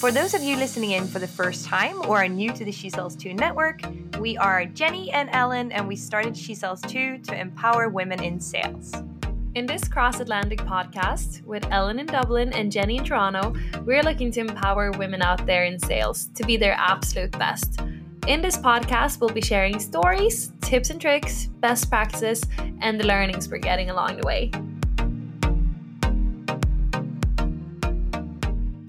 For those of you listening in for the first time or are new to the She Sells 2 network, we are Jenny and Ellen, and we started She Sells 2 to empower women in sales. In this cross Atlantic podcast with Ellen in Dublin and Jenny in Toronto, we're looking to empower women out there in sales to be their absolute best. In this podcast, we'll be sharing stories, tips and tricks, best practices, and the learnings we're getting along the way.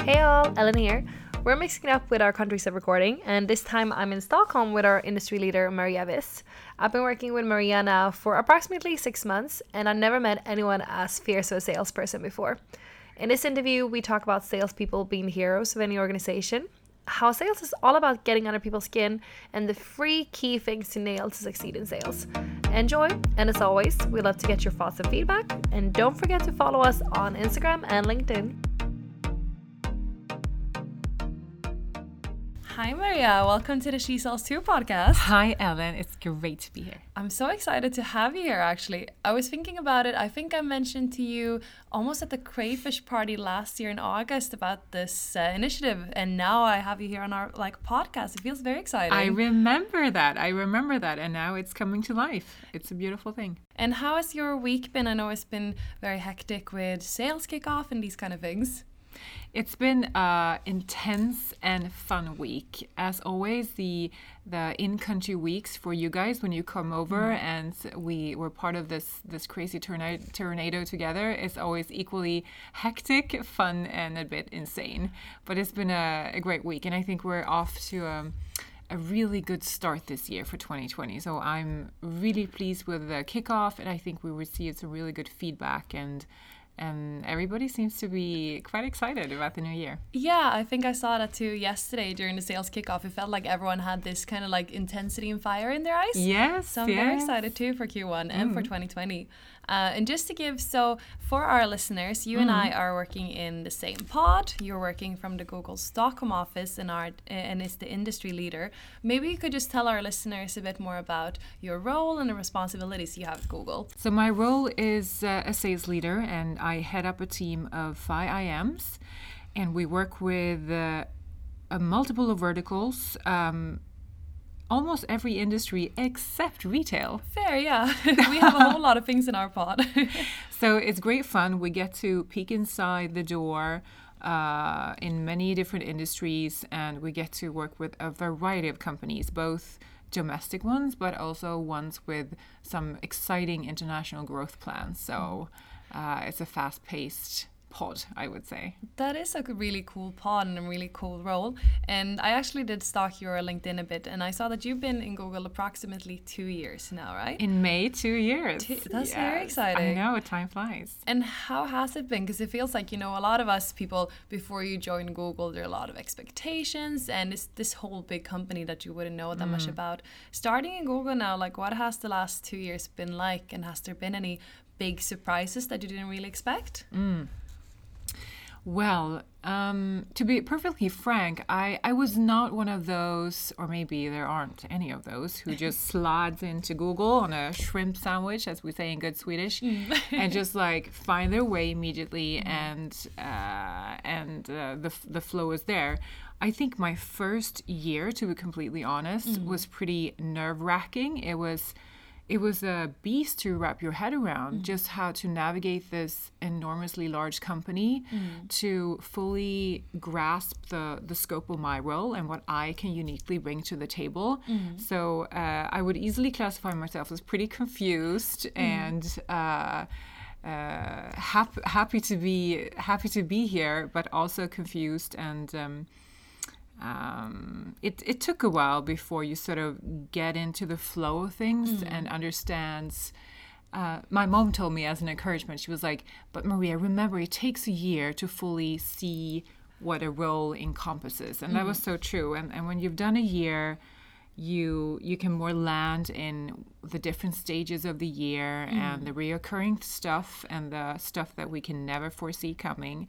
Hey all, Ellen here. We're mixing up with our countries of recording, and this time I'm in Stockholm with our industry leader, Maria Viss. I've been working with Maria now for approximately six months, and I've never met anyone as fierce a salesperson before. In this interview, we talk about salespeople being heroes of any organization, how sales is all about getting under people's skin, and the three key things to nail to succeed in sales. Enjoy, and as always, we love to get your thoughts and feedback, and don't forget to follow us on Instagram and LinkedIn. Hi, Maria. Welcome to the She Sells 2 podcast. Hi, Ellen. It's great to be here. I'm so excited to have you here, actually. I was thinking about it. I think I mentioned to you almost at the Crayfish party last year in August about this uh, initiative, and now I have you here on our like podcast. It feels very exciting. I remember that. I remember that, and now it's coming to life. It's a beautiful thing. And how has your week been? I know it's been very hectic with sales kickoff and these kind of things. It's been an intense and fun week. As always, the the in-country weeks for you guys when you come over mm. and we were part of this this crazy tornado, tornado together is always equally hectic, fun, and a bit insane. But it's been a, a great week, and I think we're off to. Um, a really good start this year for 2020. So I'm really pleased with the kickoff, and I think we received some really good feedback and and everybody seems to be quite excited about the new year. Yeah, I think I saw that too yesterday during the sales kickoff. It felt like everyone had this kind of like intensity and fire in their eyes. Yes. So I'm yes. very excited too for Q1 mm. and for 2020. Uh, and just to give, so for our listeners, you mm. and I mm-hmm. are working in the same pod. You're working from the Google Stockholm office and are and is the industry leader. Maybe you could just tell our listeners a bit more about your role and the responsibilities you have at Google. So my role is uh, a sales leader, and I head up a team of five IMs, and we work with. Uh, multiple of verticals um, almost every industry except retail. Fair, yeah. we have a whole lot of things in our pod. so it's great fun. We get to peek inside the door uh, in many different industries, and we get to work with a variety of companies, both domestic ones, but also ones with some exciting international growth plans. So uh, it's a fast paced pod, I would say. That is a really cool pod and a really cool role. And I actually did stalk your LinkedIn a bit, and I saw that you've been in Google approximately two years now, right? In May, two years. Two, that's yes. very exciting. I know, time flies. And how has it been? Because it feels like, you know, a lot of us people, before you join Google, there are a lot of expectations, and it's this whole big company that you wouldn't know that mm. much about. Starting in Google now, like, what has the last two years been like, and has there been any big surprises that you didn't really expect? Mm. Well, um, to be perfectly frank, I, I was not one of those, or maybe there aren't any of those, who just slides into Google on a shrimp sandwich, as we say in good Swedish, mm. and just like find their way immediately, mm. and uh, and uh, the the flow is there. I think my first year, to be completely honest, mm. was pretty nerve wracking. It was it was a beast to wrap your head around mm. just how to navigate this enormously large company mm. to fully grasp the the scope of my role and what I can uniquely bring to the table. Mm. So uh, I would easily classify myself as pretty confused mm. and. Uh, uh, happy, happy to be happy to be here, but also confused and um, um, it, it took a while before you sort of get into the flow of things mm. and understands. Uh, my mom told me as an encouragement, she was like, But Maria, remember, it takes a year to fully see what a role encompasses. And mm. that was mm. so true. And, and when you've done a year, you you can more land in the different stages of the year mm. and the reoccurring stuff and the stuff that we can never foresee coming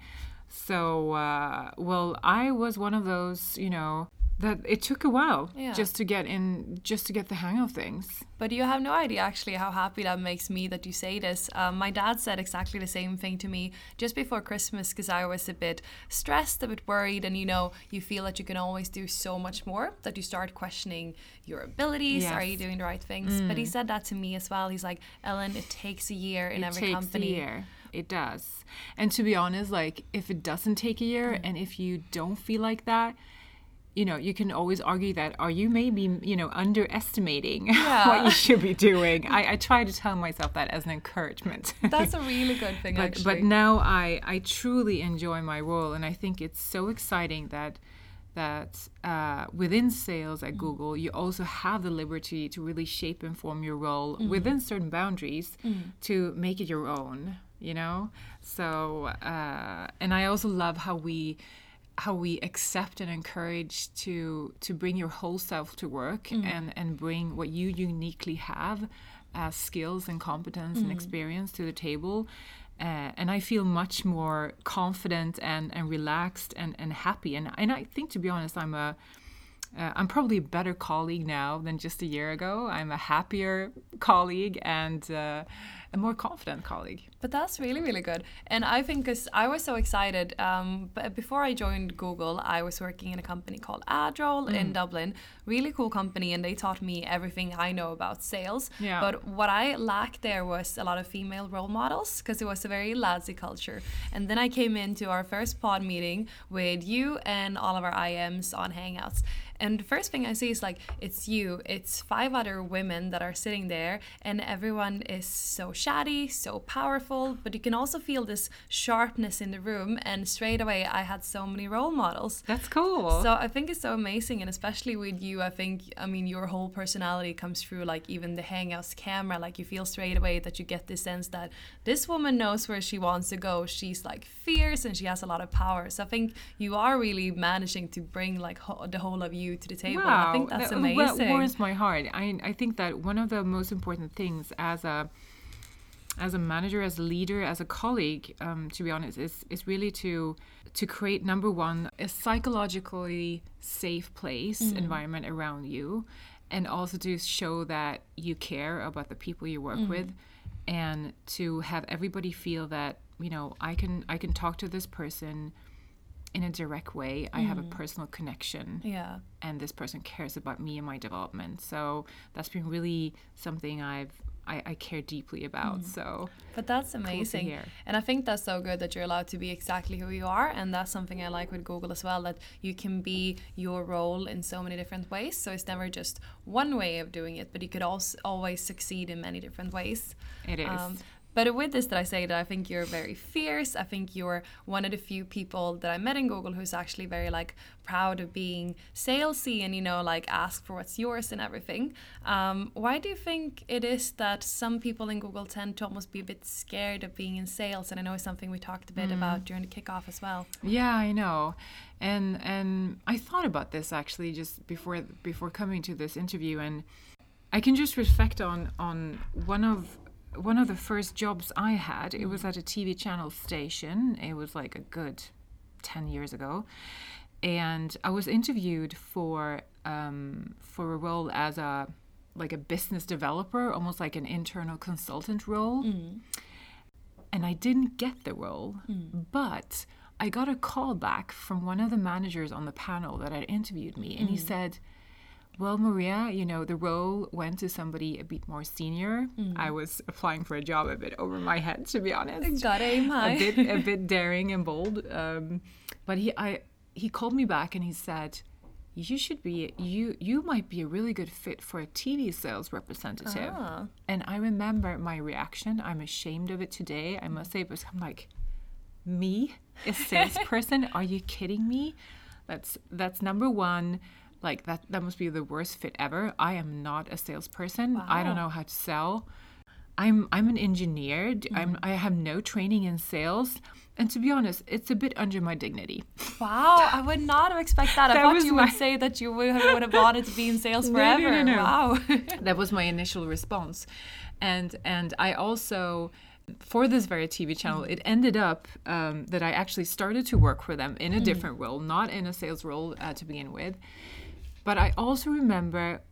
so, uh, well, I was one of those, you know, that it took a while Yeah. just to get in, just to get the hang of things. But you have no idea actually how happy that makes me that you say this. Um, my dad said exactly the same thing to me just before Christmas because I was a bit stressed, a bit worried, and you know, you feel that you can always do so much more that you start questioning your abilities. Are you Mm. doing the right things? But he said that to me as well. He's like, Ellen, it takes a year in it every takes company. a year. It does. And to be honest, like if it doesn't take a year Mm. and if you don't feel like that, you know, you can always argue that are you maybe, you know, underestimating Yeah. what you should be doing. I, I try to tell myself that as an encouragement. That's a really good thing, but actually. but now I I truly enjoy my role and I think it's so exciting that that uh, within sales at Google you also have the liberty to really shape and form your role within certain boundaries to make it your own you know? So uh, and I also love how we how we accept and encourage to to bring your whole self to work and and bring what you uniquely have as skills and competence and experience to the table. Uh, and I feel much more confident and, and relaxed and, and happy. And and I think to be honest I'm a uh, I'm probably a better colleague now than just a year ago. I'm a happier colleague and uh, a more confident colleague. But that's really, really good. And I think because I was so excited, um, but before I joined Google, I was working in a company called Agile Mm. in Dublin. Really cool company, and they taught me everything I know about sales. Yeah. But what I lacked there was a lot of female role models because it was a very ladsy culture. And then I came into our first pod meeting with you and all of our IMs on Hangouts. And the first thing I see is like, it's you, it's five other women that are sitting there, and everyone is so chatty, so powerful, but you can also feel this sharpness in the room. And straight away, I had so many role models. That's cool. So I think it's so amazing, and especially with you, I think I mean your whole personality comes through. Like even the Hangouts camera, like you feel straight away that you get this sense that this woman knows where she wants to go. She's like fierce and she has a lot of power. So I think you are really managing to bring like ho- the whole of you to the table. and I think that's that, amazing. That warms my heart. I, I think that one of the most important things as a as a manager, as a leader, as a colleague, um, to be honest, is is really to to create number one a psychologically safe place Mm. environment around you, and also to show that you care about the people you work with, and to have everybody feel that you know I can I can talk to this person in a direct way. I have a personal connection yeah. and this person cares about me and my development. So that's been really something I've I, I care deeply about. So But that's amazing. hear. And I think that's so good that you're allowed to be exactly who you are. And that's something I like with Google as well that you can be your role in so many different ways. So it's never just one way of doing it, but you could also always succeed in many different ways. it is. Um, but with this, that I say that I think you're very fierce. I think you're one of the few people that I met in Google who's actually very like proud of being salesy and you know like ask for what's yours and everything. Um, why do you think it is that some people in Google tend to almost be a bit scared of being in sales? And I know it's something we talked a bit about during the kickoff as well. Yeah, I know. And and I thought about this actually just before before coming to this interview and I can just reflect on on one of one of the first jobs I had. It was mm-hmm. at a TV channel station. It was like a good 10 years ago. And I was interviewed for um, for a role as a like a business developer, almost like an internal consultant role mm. and I didn't get the role, mm. but I got a call back from one of the managers on the panel that had interviewed me, and he mm. said, Well, Maria, you know, the role went to somebody a bit more senior. I was applying for a job a bit over my head, to be honest. Got aim high. A bit, a bit daring and bold. Um, but he, I, he called me back and he said, "You should be, you, you might be a really good fit for a TV sales representative." Ah. And I remember my reaction. I'm ashamed of it today, I must say, because I'm like, me, a salesperson? Are you kidding me? That's that's number one. Like that that must be the worst fit ever. I am not a salesperson. I don't know how to sell. I'm I'm an engineer. D- I'm I have no training in sales. And to be honest, it's a bit under my dignity. Wow, I would not have expected that. I thought you my- would say that you would have, would have wanted to be in sales No, no, forever. no, no. Wow. that was my initial response and and i also for this very tv channel it ended up um, that i actually started to work for them in a different role not in a sales role uh, to begin with But I also remember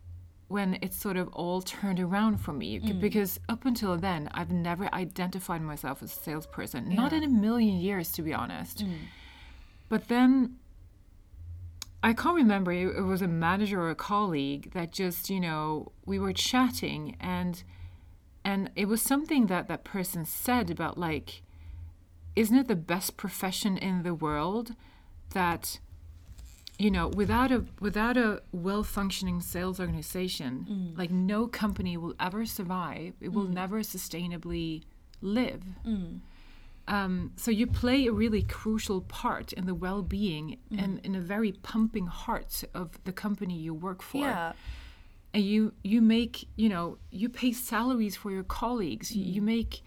when it sort of all turned around for me c- mm. because up until then I've never identified myself as a salesperson, not in a million years to be honest. Mm. But then I can't remember it it was a manager or a colleague that just you know we were chatting and and it was something that that person said about like isn't it the best profession in the world that you know without a without a well functioning sales organization mm. like no company will ever survive. It will mm. never sustainably live. Mm. Um, so you play a really crucial part in the well-being and in a very pumping heart of the company you work for. Yeah. and you you make you know you pay salaries for your colleagues. You, you make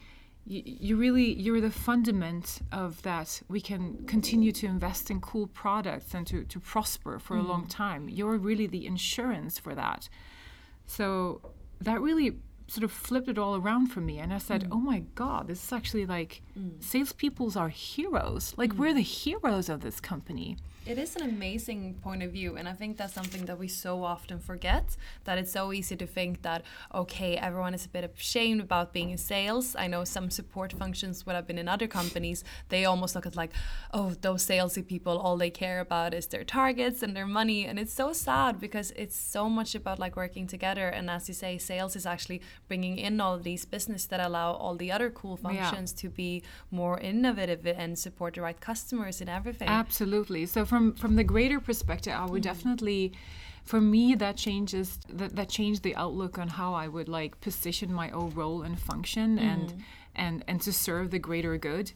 you, you really you're the fundament of that. We can continue to invest in cool products and to, to prosper for a mm-hmm. long time. You're really the insurance for that. So that really sort of flipped it all around for me and i said mm. oh my god this is actually like mm. salespeople's are heroes. Like mm. we're the heroes of this company It is an amazing point of view, and I think that's something that we so often forget. That it's so easy to think that okay, everyone is a bit ashamed about being in sales. I know some support functions when I've been in other companies, they almost look at like, oh, those salesy people, all they care about is their targets and their money, and it's so sad because it's so much about like working together. And as you say, sales is actually bringing in all of these business that allow all the other cool functions to be more innovative and support the right customers and everything. Absolutely. So from from the greater perspective, I would mm-hmm. definitely, for me, that changes that that changed the outlook on how I would like position my own role and function and mm-hmm. and and to serve the greater good.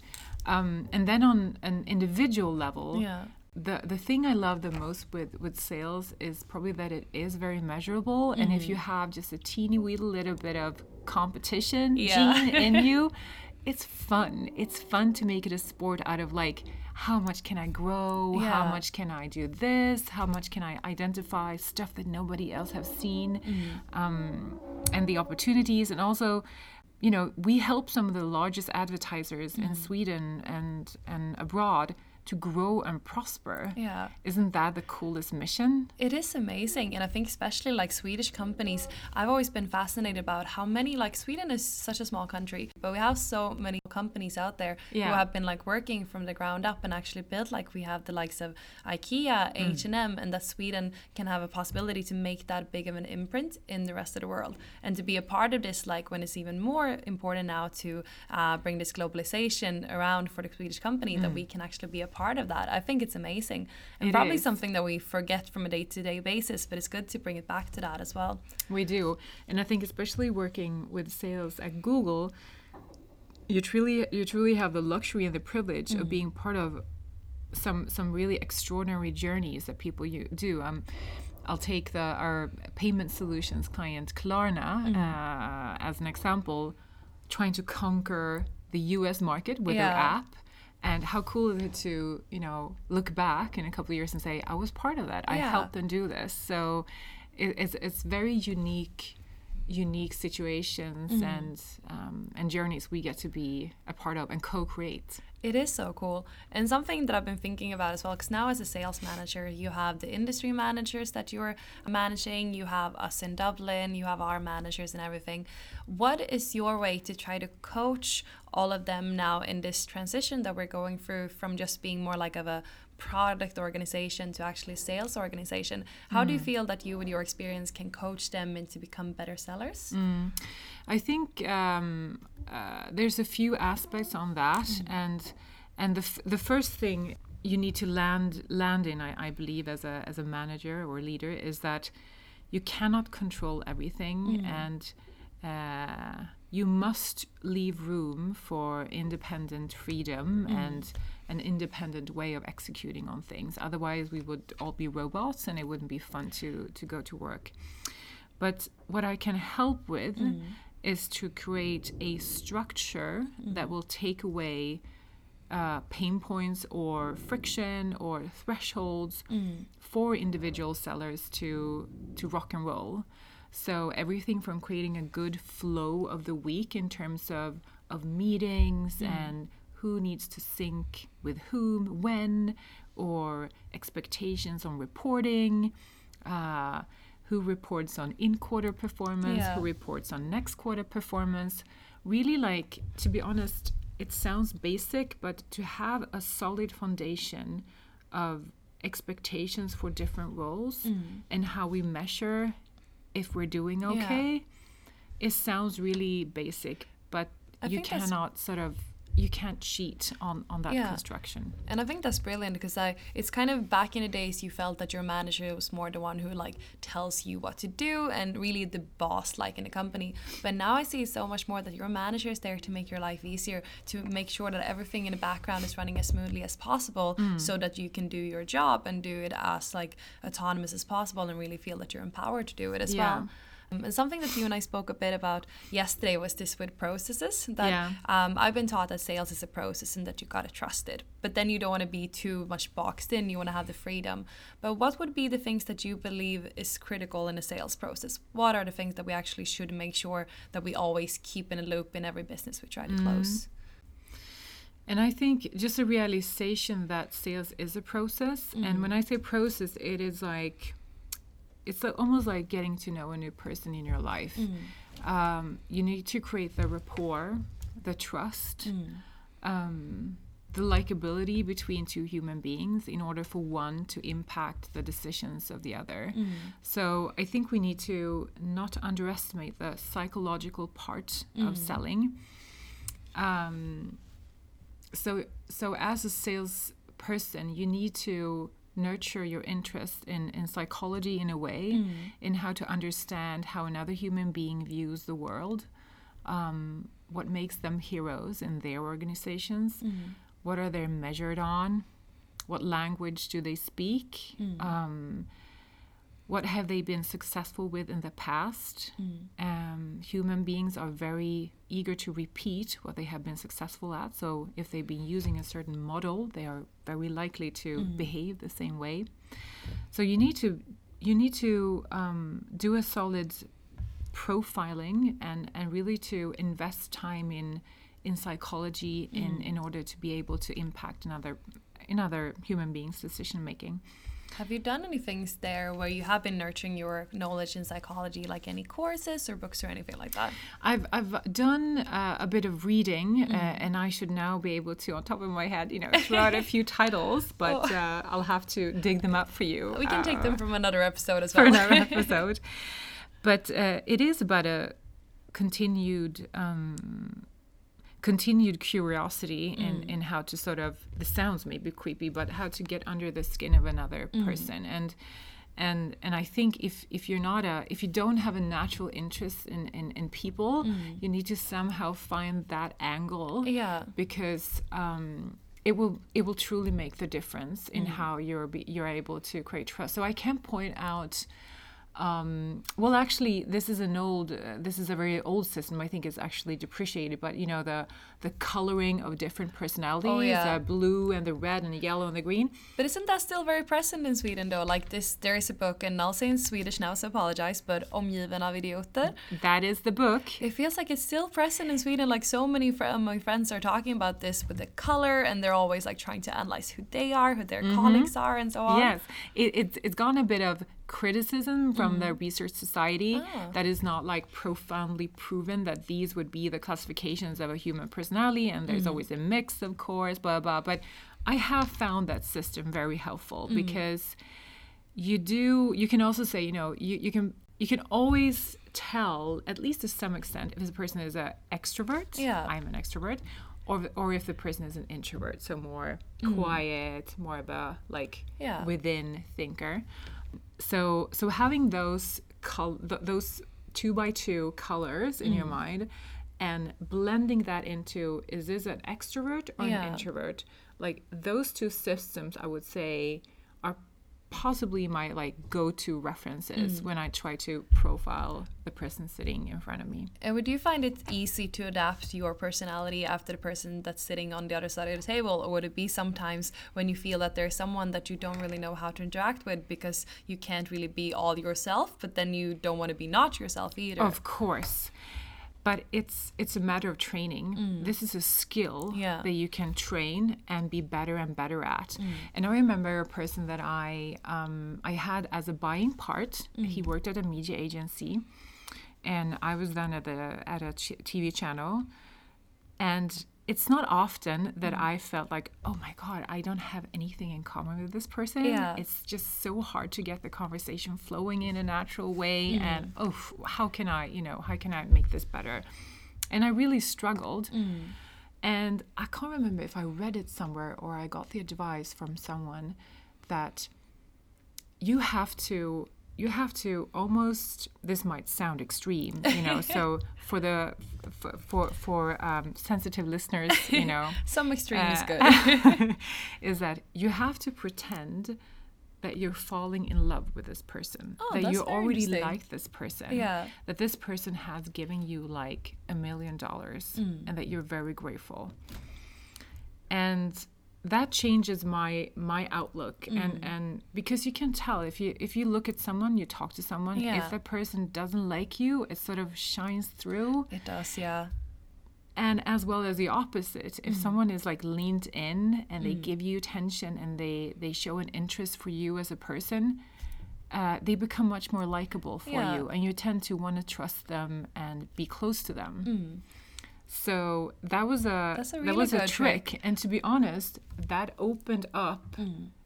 Um, and then on an individual level, Yeah. the the thing I love the most with with sales is probably that it is very measurable, and if mm-hmm. you have just a teeny wee little bit of competition Yeah. gene in you, it's fun. It's fun to make it a sport out of like how much can I grow? How much can I do this? How much can I identify stuff that nobody else has seen? Um, and the opportunities, and also. You know, we help some of the largest advertisers in Sweden and and abroad to grow and prosper. Yeah. Isn't that the coolest mission? It is amazing, and I think especially like Swedish companies, I've always been fascinated about how many like Sweden is such a small country, but we have so many companies out there who have been like working from the ground up and actually built like we have the likes of IKEA, H and M, and that Sweden can have a possibility to make that big of an imprint in the rest of the world, and to be a part of this, like when it's even more important now to uh, bring this globalization around for the Swedish company, that we can actually be a part of that. I think it's amazing, and It probably is. something that we forget from a day-to-day basis but it's good to bring it back to that as well We do, and I think especially working with sales at Google, you truly you truly have the luxury and the privilege of being part of some some really extraordinary journeys that people you do. Um, I'll take the our payment solutions client Klarna uh, as an example, trying to conquer the U.S. market with their app. And how cool is it to, you know, look back in a couple of years and say, I was part of that. I helped them do this. So it, it's, it's very unique, unique situations and um, and journeys we get to be a part of and co-create. It is so cool. And something that I've been thinking about as well, because now as a sales manager, you have the industry managers that you're managing, you have us in Dublin, you have our managers and everything. What is your way to try to coach all of them now in this transition that we're going through from just being more like of a product organization to actually sales organization? How do you feel that you, with your experience, can coach them into become better sellers? I think um, uh, there's a few aspects on that, and and the f- the first thing you need to land land in, I, I believe, as a as a manager or leader, is that you cannot control everything, and uh, you must leave room for independent freedom mm. and an independent way of executing on things. Otherwise, we would all be robots, and it wouldn't be fun to to go to work. But what I can help with mm. is to create a structure mm. that will take away uh, pain points or friction or thresholds for individual sellers to to rock and roll. So everything from creating a good flow of the week in terms of of meetings and who needs to sync with whom when or expectations on reporting uh, who reports on in quarter performance, Yeah. who reports on next quarter performance. Really, like, to be honest, it sounds basic, but to have a solid foundation of expectations for different roles and how we measure if we're doing Mm. Yeah. okay, it sounds really basic, but I you cannot sort of you can't cheat on on that Yeah. construction. And I think that's brilliant because I it's kind of back in the days you felt that your manager was more the one who like tells you what to do and really the boss like in the company. But now I see so much more that your manager is there to make your life easier, to make sure that everything in the background is running as smoothly as possible mm. so that you can do your job and do it as like autonomous as possible and really feel that you're empowered to do it as Yeah. well. Um, and something that you and I spoke a bit about yesterday was this with processes. That Yeah. um, I've been taught that sales is a process and that you gotta trust it. But then you don't want to be too much boxed in. You want to have the freedom. But what would be the things that you believe is critical in a sales process? What are the things that we actually should make sure that we always keep in a loop in every business we try to close? And I think just a realization that sales is a process. And when I say process, it is like, it's almost like getting to know a new person in your life. Um, you need to create the rapport, the trust, um, the likability between two human beings in order for one to impact the decisions of the other. So I think we need to not underestimate the psychological part of selling. Um, so so as a salesperson you need to nurture your interest in, in psychology in a way in how to understand how another human being views the world um, what makes them heroes in their organizations what are they measured on what language do they speak um, what have they been successful with in the past? Um, human beings are very eager to repeat what they have been successful at. So if they've been using a certain model they are very likely to behave the same way. So you need to you need to um, do a solid profiling and and really to invest time in in psychology in in order to be able to impact another another human being's decision making Have you done any things there where you have been nurturing your knowledge in psychology, like any courses or books or anything like that? I've I've done uh, a bit of reading, Mm. uh, and I should now be able to, on top of my head, you know, throw out a few titles, but uh, I'll have to dig them up for you. Oh. We can take uh, them from another episode as for well. another episode. But uh, it is about a continued um, continued curiosity in, mm. in how to sort of the sounds may be creepy, but how to get under the skin of another mm. person and and and I think if if you're not a if you don't have a natural interest in in, in people, mm. you need to somehow find that angle Yeah. because um, it will it will truly make the difference in how you're be, you're able to create trust. So I can point out. Um, well, actually, this is an old. Uh, this is a very old system. I think it's actually depreciated. But you know the the coloring of different personalities, yeah. uh, blue and the red and the yellow and the green. But isn't that still very present in Sweden though? Like this, there is a book, and I'll say in Swedish now, so apologize, but Omgiven av idioter. That is the book. It feels like it's still present in Sweden. Like so many fr- of my friends are talking about this with the color, and they're always like trying to analyze who they are, who their colleagues are, and so on. Yes, it, it's it's gotten a bit of criticism from the mm-hmm. research society Ah. that is not like profoundly proven that these would be the classifications of a human personality, and there's mm-hmm. always a mix, of course, blah blah. But I have found that system very helpful mm. because you do you can also say you know you, you can you can always tell at least to some extent if this person is an extrovert Yeah. i'm an extrovert or, or if the person is an introvert so more mm. quiet more of a like Yeah. within thinker so so having those col- th- those two by two colors in your mm. mind and blending that into is this an extrovert or Yeah. an introvert like those two systems i would say possibly my like go-to references mm. when i try to profile the person sitting in front of me And would you find it easy to adapt your personality after the person that's sitting on the other side of the table? Or would it be sometimes when you feel that there's someone that you don't really know how to interact with because you can't really be all yourself, but then you don't want to be not yourself either? Of course. But it's it's a matter of training. This is a skill Mm. Yeah. that you can train and be better and better at. Mm. And I remember a person that I um, I had as a buying part. Mm. He worked at a media agency, and I was then at the at a ch- TV channel, and it's not often that Mm. I felt like, oh my god, I don't have anything in common with this person. Yeah. It's just so hard to get the conversation flowing in a natural way, Mm. and oh, how can I, you know, how can I make this better? And I really struggled. Mm. And I can't remember if I read it somewhere or I got the advice from someone that you have to you have to almost this might sound extreme you know so for the for for, for um, sensitive listeners you know Some extreme is uh, good. is that you have to pretend that you're falling in love with this person Oh, that you already like this person Yeah. that this person has given you like a million dollars Mm. and that you're very grateful and that changes my my outlook Mm. and and because you can tell if you if you look at someone you talk to someone Yeah. if that person doesn't like you it sort of shines through it does, yeah. and as well as the opposite Mm. if someone is like leaned in and they give you attention and they they show an interest for you as a person uh, they become much more likable for Yeah. you and you tend to want to trust them and be close to them Mm. So that was a That's a that was a trick. trick. and to be honest that opened up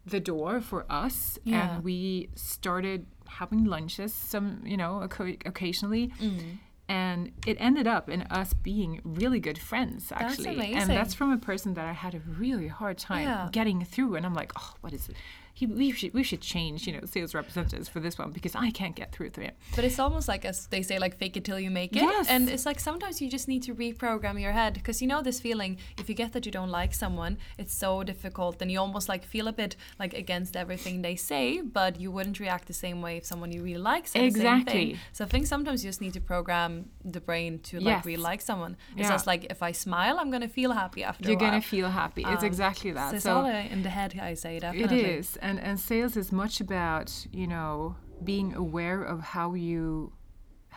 the door for us Yeah. and we started having lunches some you know occasionally Mm. and it ended up in us being really good friends actually and amazing. that's from a person that i had a really hard time Yeah. getting through and i'm like oh what is it he, we should we should change you know sales representatives for this one because i can't get through to it But it's almost like as they say, like fake it till you make it. Yes. And it's like sometimes you just need to reprogram your head because you know this feeling. If you get that you don't like someone, it's so difficult, and you almost like feel a bit like against everything they say, but you wouldn't react the same way if someone you really like said the same Exactly. thing. So I think sometimes you just need to program the brain to like Yes. really like someone. It's Yeah. just like if I smile, I'm gonna feel happy after. you're gonna feel happy it's Um, exactly that So it's so all in the head, I say It definitely. is, and and sales is much about you know being aware of how you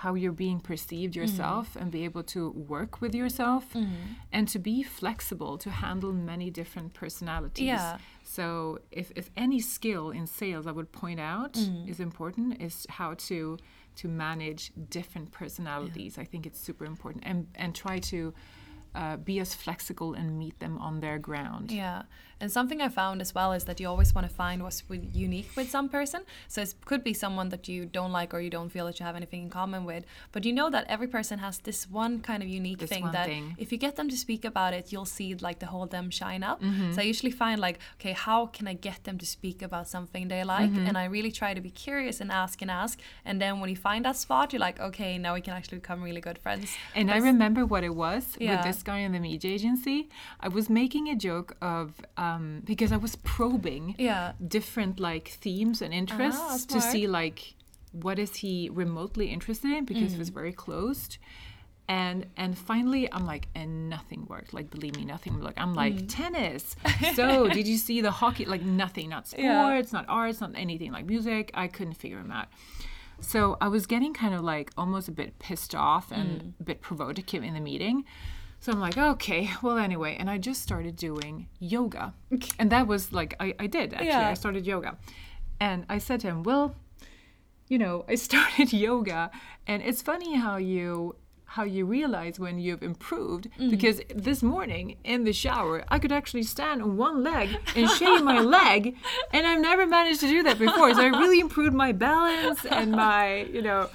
how you're being perceived mm-hmm. yourself and be able to work with yourself mm-hmm. and to be flexible to handle many different personalities. Yeah. So if if any skill in sales I would point out mm-hmm. is important is how to to manage different personalities. I think it's super important and and try to uh, be as flexible and meet them on their ground. Yeah, and something I found as well is that you always want to find what's unique with some person. So it could be someone that you don't like or you don't feel that you have anything in common with, but you know that every person has this one kind of unique This thing that thing. if you get them to speak about it, you'll see like the whole them shine up. Mm-hmm. So I usually find like, okay, how can I get them to speak about something they like? Mm-hmm. And I really try to be curious and ask and ask. And then when you find that spot, you're like, okay, now we can actually become really good friends. And I But remember what it was Yeah. with this guy in the media agency. I was making a joke of um, because I was probing Yeah. different like themes and interests to see like what is he remotely interested in because it was Mm. very closed. And and finally I'm like and nothing worked. Like believe me, nothing worked. I'm like Mm. tennis. So did you see the hockey? Like nothing, not sports, Yeah. not arts, not anything. Like music, I couldn't figure him out. So I was getting kind of like almost a bit pissed off and Mm. a bit provocative in the meeting. So I'm like, okay, well, anyway. And I just started doing yoga. And that was like, I, I did actually. Yeah. I started yoga. And I said to him, well, you know, I started yoga. And it's funny how you how you realize when you've improved mm. because this morning in the shower I could actually stand on one leg and shave my leg and I've never managed to do that before so I really improved my balance and my you know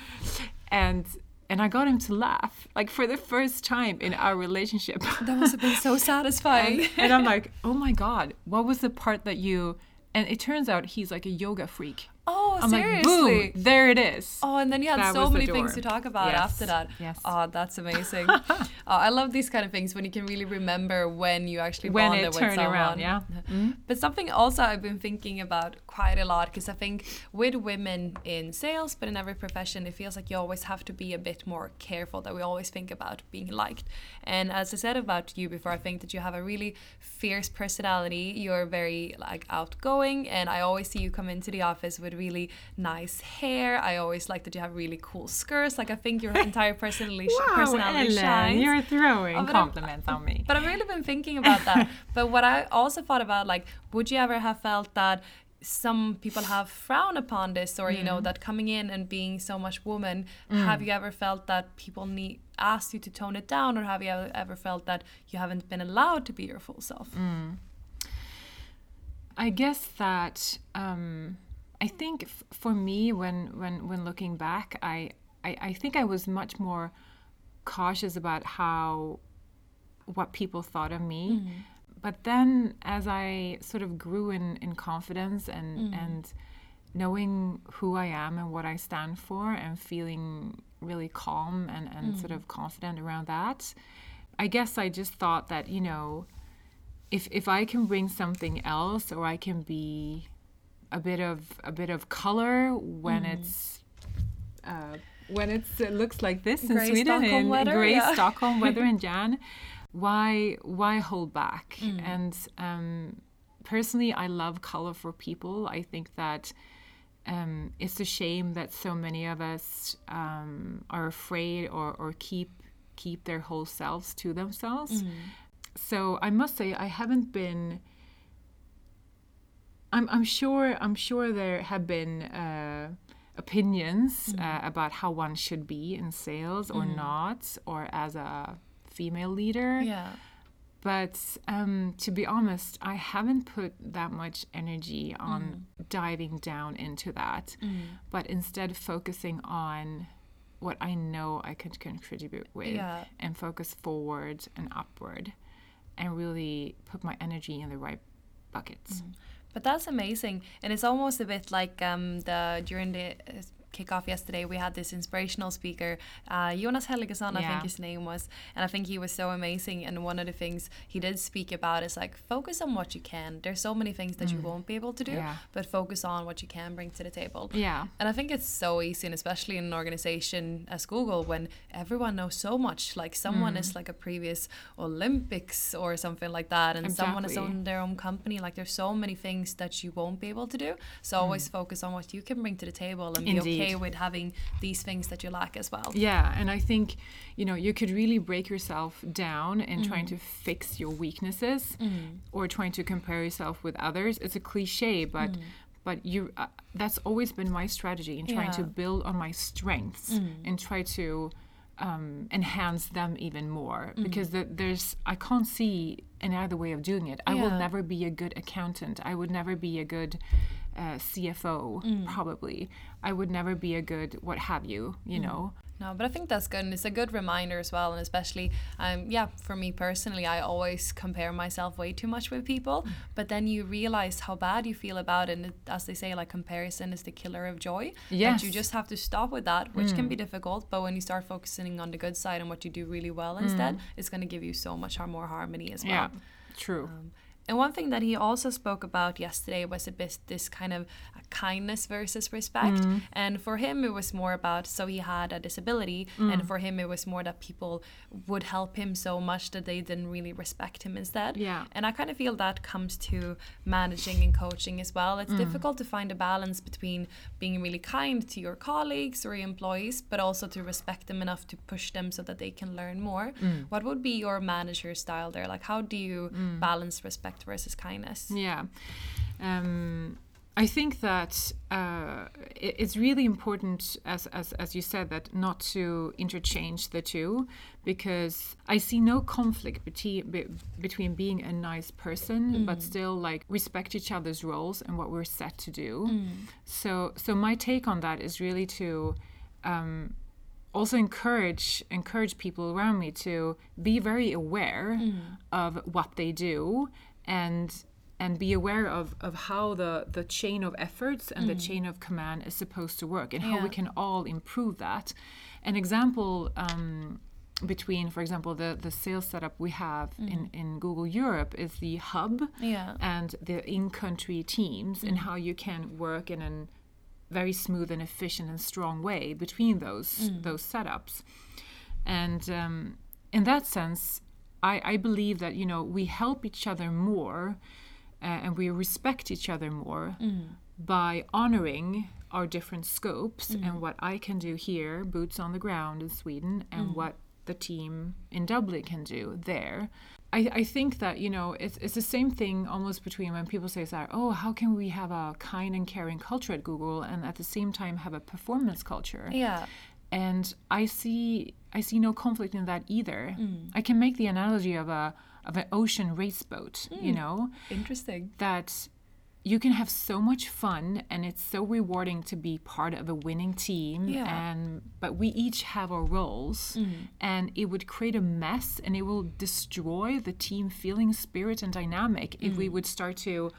and and I got him to laugh like for the first time in our relationship That must have been so satisfying. and, and I'm like oh my god what was the part that you and it turns out he's like a yoga freak Oh, I'm seriously? like boom there it is Oh, and then you had That so many things to talk about Yes, after that. yes. Oh, that's amazing. oh, I love these kind of things when you can really remember when you actually When bonded it with turned someone. around, yeah. Mm-hmm. But something also I've been thinking about quite a lot because I think with women in sales, but in every profession, it feels like you always have to be a bit more careful. That we always think about being liked. And as I said about you before, I think that you have a really fierce personality. You're very like outgoing, and I always see you come into the office with really nice hair. I always like that you have really cool skirts. Like I think your entire personality Wow, personality Ellen, shines. you're throwing Oh, but I'm- compliments on me. But I've really been thinking about that. but what I also thought about, like, would you ever have felt that some people have frowned upon this, or you Mm. know, that coming in and being so much woman, have you ever felt that people need asked you to tone it down, or have you ever, ever felt that you haven't been allowed to be your full self? Mm. I guess that um, I think f- for me, when when when looking back, I, I I think I was much more cautious about how what people thought of me. Mm-hmm. But then, as I sort of grew in in confidence and mm-hmm. and knowing who I am and what I stand for, and feeling really calm and and mm-hmm. sort of confident around that, I guess I just thought that you know if if I can bring something else or I can be a bit of a bit of color when it's uh, when it's, it looks like this in Grey Sweden Stockholm in weather, grey yeah. Stockholm weather in Jan, why why hold back? And um, personally, I love color for people. I think that um, it's a shame that so many of us um, are afraid or, or keep keep their whole selves to themselves. So I must say I haven't been. I'm, I'm sure I'm sure there have been uh, opinions uh, about how one should be in sales or not, or as a female leader. Yeah. But um, to be honest, I haven't put that much energy on diving down into that, but instead focusing on what I know I can contribute with Yeah. and focus forward and upward and really put my energy in the right buckets. But that's amazing, and it's almost a bit like um, the during the kickoff yesterday we had this inspirational speaker, uh, Jonas Helgesson, I think his name was, and I think he was so amazing. And one of the things he did speak about is like focus on what you can. There's so many things that you won't be able to do, Yeah. but focus on what you can bring to the table. Yeah. And I think it's so easy, and especially in an organization as Google, when everyone knows so much. Like someone Mm. is like a previous Olympics or something like that, and someone is Exactly. on their own company. Like there's so many things that you won't be able to do. So always focus on what you can bring to the table and be okay Mm. Indeed. with having these things that you lack as well. Yeah, and I think you know you could really break yourself down in trying to fix your weaknesses or trying to compare yourself with others. It's a cliche, but but you uh, that's always been my strategy in trying to build on my strengths and try to um, enhance them even more because the, there's I can't see any other way of doing it. I will never be a good accountant. I would never be a good uh, CFO. Probably, I would never be a good what have you. You know. No, but I think that's good, and it's a good reminder as well. And especially, um, yeah, for me personally, I always compare myself way too much with people. But then you realize how bad you feel about it. And it, as they say, like comparison is the killer of joy. Yes. you just have to stop with that, which can be difficult. But when you start focusing on the good side and what you do really well instead, it's going to give you so much more harmony as well. Yeah, true. Um, and one thing that he also spoke about yesterday was a bit this kind of kindness versus respect. Mm-hmm. And for him, it was more about so he had a disability, Mm. and for him, it was more that people would help him so much that they didn't really respect him instead. Yeah. And I kind of feel that comes to managing and coaching as well. Mm. It's difficult to find a balance between being really kind to your colleagues or your employees, but also to respect them enough to push them so that they can learn more. Mm. What would be your manager style there? Like, how do you balance respect versus kindness? Yeah. Um, I think that uh, it's really important, as, as, as you said, that not to interchange the two, because I see no conflict between between being a nice person, but still like respect each other's roles and what we're set to do. So, so my take on that is really to um, also encourage encourage people around me to be very aware of what they do and and be aware of, of how the, the chain of efforts and the chain of command is supposed to work and how we can all improve that. An example um, between, for example, the, the sales setup we have in, in Google Europe is the hub Yeah. and the in-country teams and how you can work in a very smooth and efficient and strong way between those those setups. And um, in that sense, I, I believe that you know we help each other more uh, and we respect each other more mm-hmm. by honoring our different scopes and mm-hmm. what I can do here, boots on the ground in Sweden, and mm-hmm. what the team in Dublin can do there. I, I think that you know it's, it's the same thing almost between when people say that oh how can we have a kind and caring culture at Google and at the same time have a performance culture Yeah. And I see I see no conflict in that either. Mm. I can make the analogy of a of an ocean race boat, you mm. know, Interesting. that you can have so much fun and it's so rewarding to be part of a winning team Yeah. and but we each have our roles mm. and it would create a mess and it will destroy the team feeling spirit and dynamic if we would start to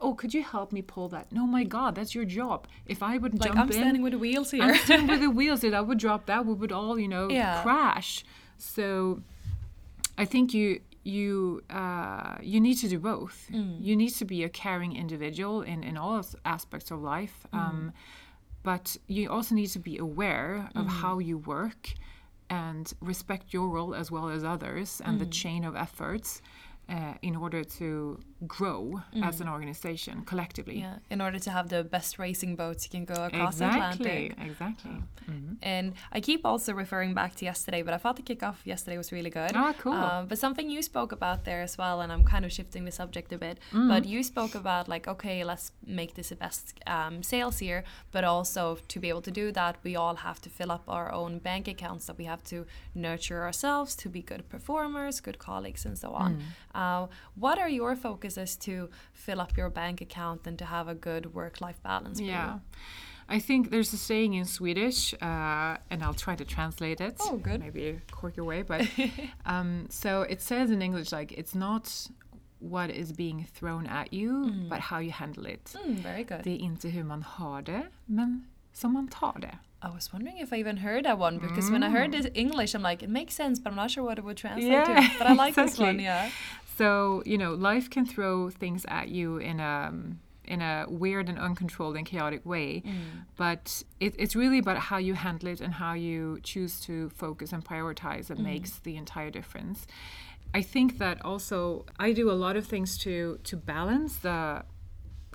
oh could you help me pull that no my god that's your job if i would Like jump I'm in standing with the wheels here. I'm standing with the wheels. If I would drop that, we would all, you know, Yeah. crash. So, I think you you uh, you need to do both. Mm. You need to be a caring individual in in all aspects of life, Mm. um, but you also need to be aware of Mm. how you work and respect your role as well as others and Mm. the chain of efforts. Uh, in order to grow as an organization collectively. Mm. yeah. In order to have the best racing boats, you can go across the Atlantic. Exactly, Atlantic. exactly. And I keep also referring back to yesterday, but I thought the kickoff yesterday was really good. Ah, cool. Um, but something you spoke about there as well, and I'm kind of shifting the subject a bit. Mm. But you spoke about like, okay, let's make this the best um, sales year, but also to be able to do that, we all have to fill up our own bank accounts. That we have to nurture ourselves to be good performers, good colleagues, and so on. Mm. Uh, what are your focuses to fill up your bank account and to have a good work-life balance? for you? Yeah. I think there's a saying in Swedish, uh, and I'll try to translate it. Oh, good. Maybe a quirky way, but um, so it says in English like it's not what is being thrown at you, but how you handle it. Mm, very good. Det är inte hur man har det, men som man tar det. I was wondering if I even heard that one because when I heard this English, I'm like, it makes sense, but I'm not sure what it would translate Yeah, to. But I like this one, yeah. So you know, life can throw things at you in a in a weird and uncontrolled and chaotic way, mm. but it, it's really about how you handle it and how you choose to focus and prioritize that mm. makes the entire difference. I think that also I do a lot of things to to balance the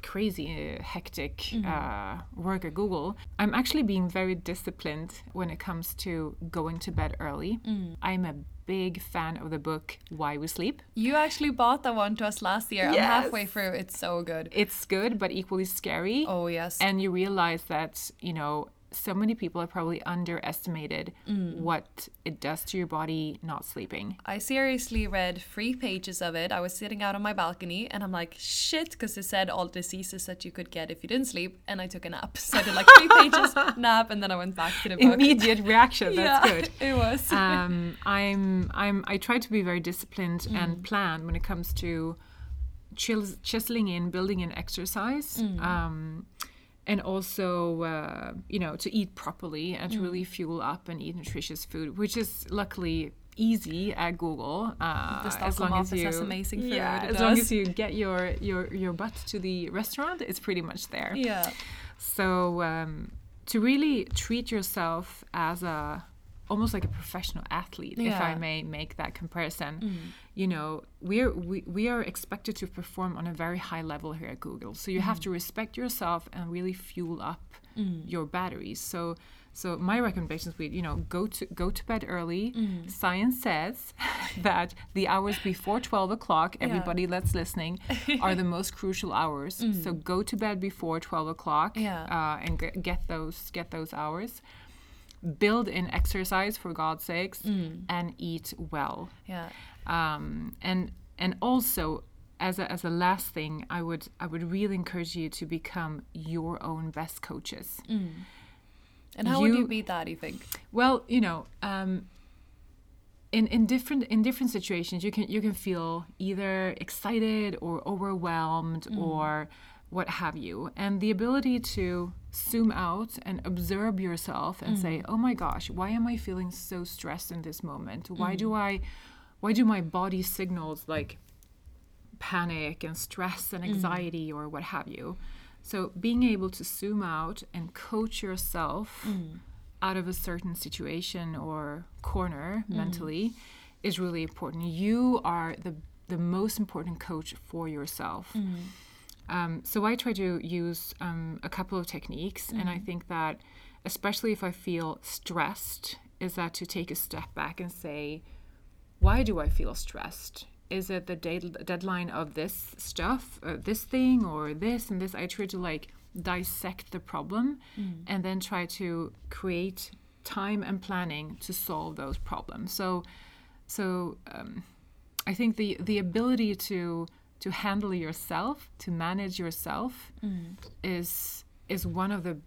crazy uh, hectic mm-hmm. uh, work at Google, I'm actually being very disciplined when it comes to going to bed early. Mm. I'm a big fan of the book Why We Sleep. You actually bought that one to us last year. I'm halfway through. It's so good. It's good, but equally scary. Oh, yes. And you realize that, you know, so many people have probably underestimated what it does to your body not sleeping. I seriously read three pages of it. I was sitting out on my balcony and I'm like, shit, because it said all diseases that you could get if you didn't sleep. And I took a nap. So I did like three pages, nap, and then I went back to the book. Immediate reaction. That's yeah, good. It was. um, I'm I'm I try to be very disciplined Mm. and planned when it comes to chis- chiseling in, building in exercise, Mm. um, and also uh, you know to eat properly and Mm. to really fuel up and eat nutritious food, which is luckily easy at Google. Uh, as long as you, has amazing food, Yeah, as long as you get your your your butt to the restaurant, it's pretty much there. yeah. So um, to really treat yourself as a almost like a professional athlete, if I Mm. may make that comparison, you know, we're we, we are expected to perform on a very high level here at Google. So you Mm. have to respect yourself and really fuel up your batteries. So so my recommendations would, you know, go to go to bed early. Mm. Science says that the hours before twelve o'clock, everybody that's listening, are the most crucial hours. So go to bed before twelve o'clock Mm. Yeah. uh, and g- get those get those hours. Build in exercise for God's sakes, Mm. and eat well. Yeah. Um, and and also as a, as a last thing, I would I would really encourage you to become your own best coaches. And how would You- you beat that, you think? Well, you know, um, in in different in different situations, you can you can feel either excited or overwhelmed or what have you, and the ability to zoom out and observe yourself and say, mm. "Oh my gosh, why am I feeling so stressed in this moment? Why do mm. I, why do my body signals like panic and stress and mm. anxiety or what have you?" So being able to zoom out and coach yourself out of a certain situation or corner mentally is really important. You are the the most important coach for yourself. Um, so I try to use um, a couple of techniques, and I think that, especially if I feel stressed, is that to take a step back and say, why do I feel stressed? Is it the date- deadline of this stuff, or this thing, or this and this? I try to like dissect the problem and then try to create time and planning to solve those problems. So, so um, I think the the ability to to handle yourself, to manage yourself, mm. is is one of the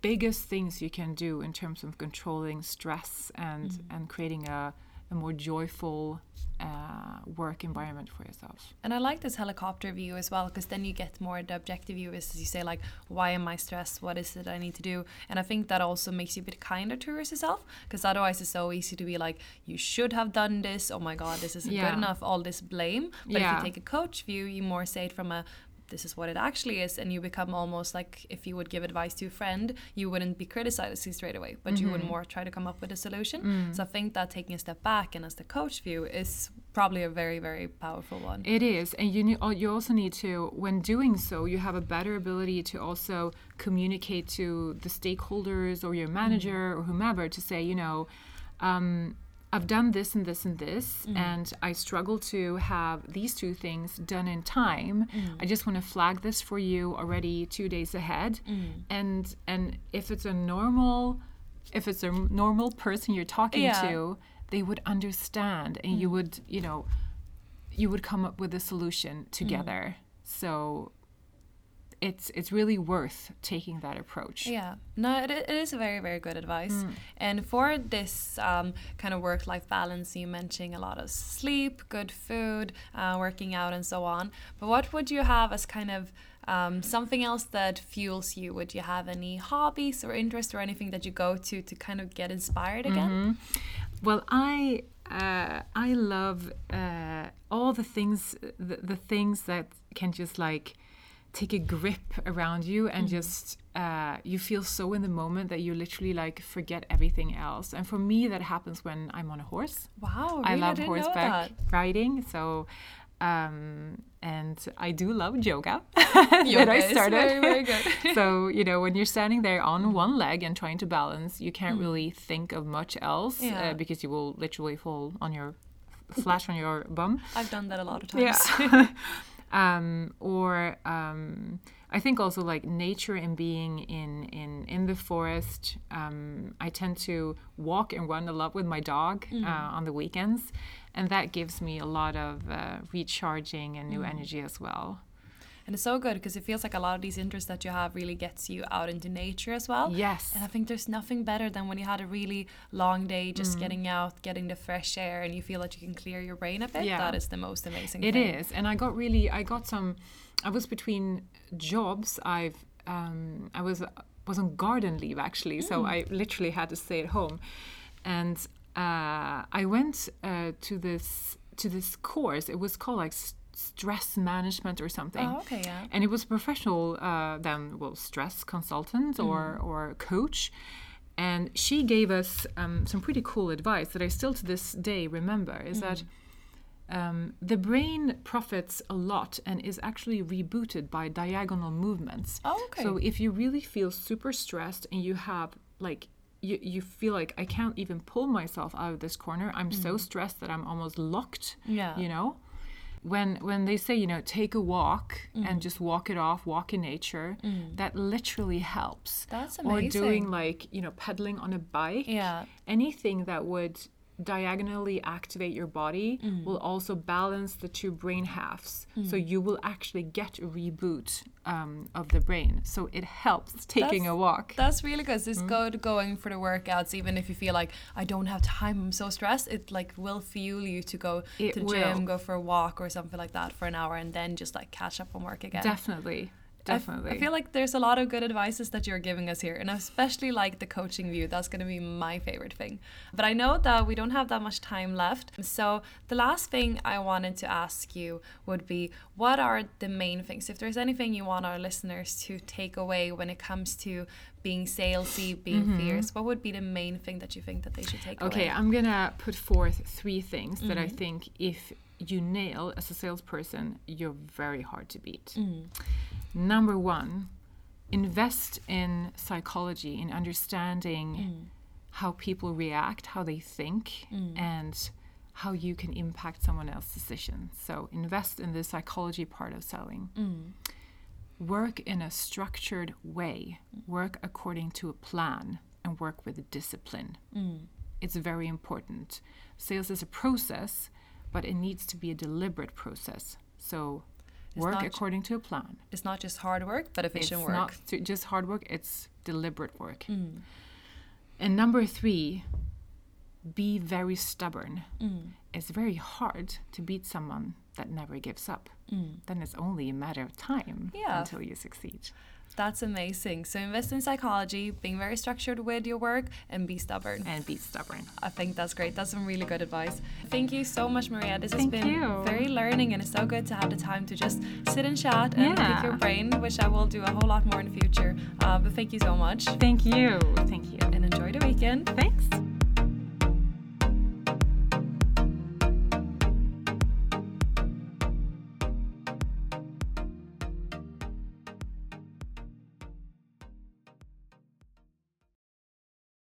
biggest things you can do in terms of controlling stress and mm. and creating a, a more joyful uh, work environment for yourself. And I like this helicopter view as well because then you get more the objective view is, as you say like why am I stressed? What is it I need to do? And I think that also makes you a bit kinder towards yourself because otherwise it's so easy to be like you should have done this. Oh my god, this isn't Yeah. good enough. All this blame. But Yeah. if you take a coach view, you more say it from a this is what it actually is and you become almost like if you would give advice to a friend you wouldn't be criticizing straight away but you would mm-hmm. more try to come up with a solution. Mm. So i think that taking a step back and as the coach view is probably a very very powerful one. It is, and you need, oh, you also need to, when doing so, you have a better ability to also communicate to the stakeholders or your manager mm-hmm. or whomever to say, you know, um, I've done this and this and this, mm. and I struggle to have these two things done in time. Mm. I just want to flag this for you already two days ahead, mm. and and if it's a normal, if it's a normal person you're talking Yeah. to, they would understand, and you would, you know, you would come up with a solution together. So it's it's really worth taking that approach. Yeah, no, it, it is a very, very good advice. Mm. And for this um, kind of work life balance, you mentioning a lot of sleep, good food, uh, working out, and so on. But what would you have as kind of um, something else that fuels you? Would you have any hobbies or interests or anything that you go to to kind of get inspired again? Mm-hmm. Well, I uh, I love uh, all the things the, the things that can just like take a grip around you and just uh, you feel so in the moment that you literally like forget everything else. And for me, that happens when I'm on a horse. Wow, I really? love didn't horseback that. riding. So. Um, and I do love yoga that Yoga I is started. very, very good. so you know when you're standing there on one leg and trying to balance, you can't really think of much else Mm. Yeah. uh, because you will literally fall on your flash on your bum. I've done that a lot of times. Yeah. um, or um, I think also like nature and being in in in the forest. Um, I tend to walk and run a lot with my dog Mm. uh, on the weekends, and that gives me a lot of uh, recharging and Mm. new energy as well. And it's so good because it feels like a lot of these interests that you have really gets you out into nature as well. Yes. And I think there's nothing better than when you had a really long day, just Mm. getting out, getting the fresh air, and you feel that you can clear your brain a bit. Yeah. That is the most amazing It thing. is, and I got really, I got some. I was between jobs. I've, um, I was was on garden leave actually, so I literally had to stay at home, and uh, I went uh, to this to this course. It was called like stress management or something. Oh, okay, yeah. And it was a professional, uh, then well, stress consultant or or coach, and she gave us um, some pretty cool advice that I still to this day remember. Is that um, the brain profits a lot and is actually rebooted by diagonal movements. Oh, okay. So if you really feel super stressed and you have like you, you feel like I can't even pull myself out of this corner. I'm so stressed that I'm almost locked. Mm. Yeah. You know? When when they say, you know, take a walk Mm. and just walk it off, walk in nature, that literally helps. That's amazing. Or doing like, you know, pedaling on a bike Yeah. anything that would diagonally activate your body Mm. will also balance the two brain halves. So you will actually get a reboot um, of the brain. So it helps taking That's- a walk. That's really good. It's Mm. good going for the workouts, even if you feel like I don't have time, I'm so stressed. It like will fuel you to go It to the will. gym, go for a walk or something like that for an hour, and then just like catch up on work again. Definitely. I Definitely. I feel like there's a lot of good advices that you're giving us here, and I especially like the coaching view. That's going to be my favorite thing. But I know that we don't have that much time left. So the last thing I wanted to ask you would be what are the main things? If there's anything you want our listeners to take away when it comes to being salesy, being fierce, what would be the main thing that you think that they should take Mm-hmm. okay. I'm gonna put forth three things that I Mm-hmm. think if you nail as a salesperson, you're very hard to beat. Mm. Number one, invest in psychology, in understanding Mm. how people react, how they think, Mm. and how you can impact someone else's decision. So invest in the psychology part of selling. Mm. Work in a structured way, work according to a plan, and work with discipline. Mm. It's very important. Sales is a process, but it needs to be a deliberate process. So It's work according to a plan. It's not just hard work, but efficient it's work. not th- just hard work, it's deliberate work. Mm. And number three, be very stubborn. Mm. It's very hard to beat someone that never gives up. Mm. Then it's only a matter of time Yeah. until you succeed. That's amazing. So invest in psychology, being very structured with your work, and be stubborn. And be stubborn. I think that's great. That's some really good advice. Thank you so much, Maria. This has been you. very learning, and it's so good to have the time to just sit and chat and pick your brain, which I will do a whole lot more in the future. Uh, but thank you so much, Thank you. Thank you. and enjoy the weekend. Thanks.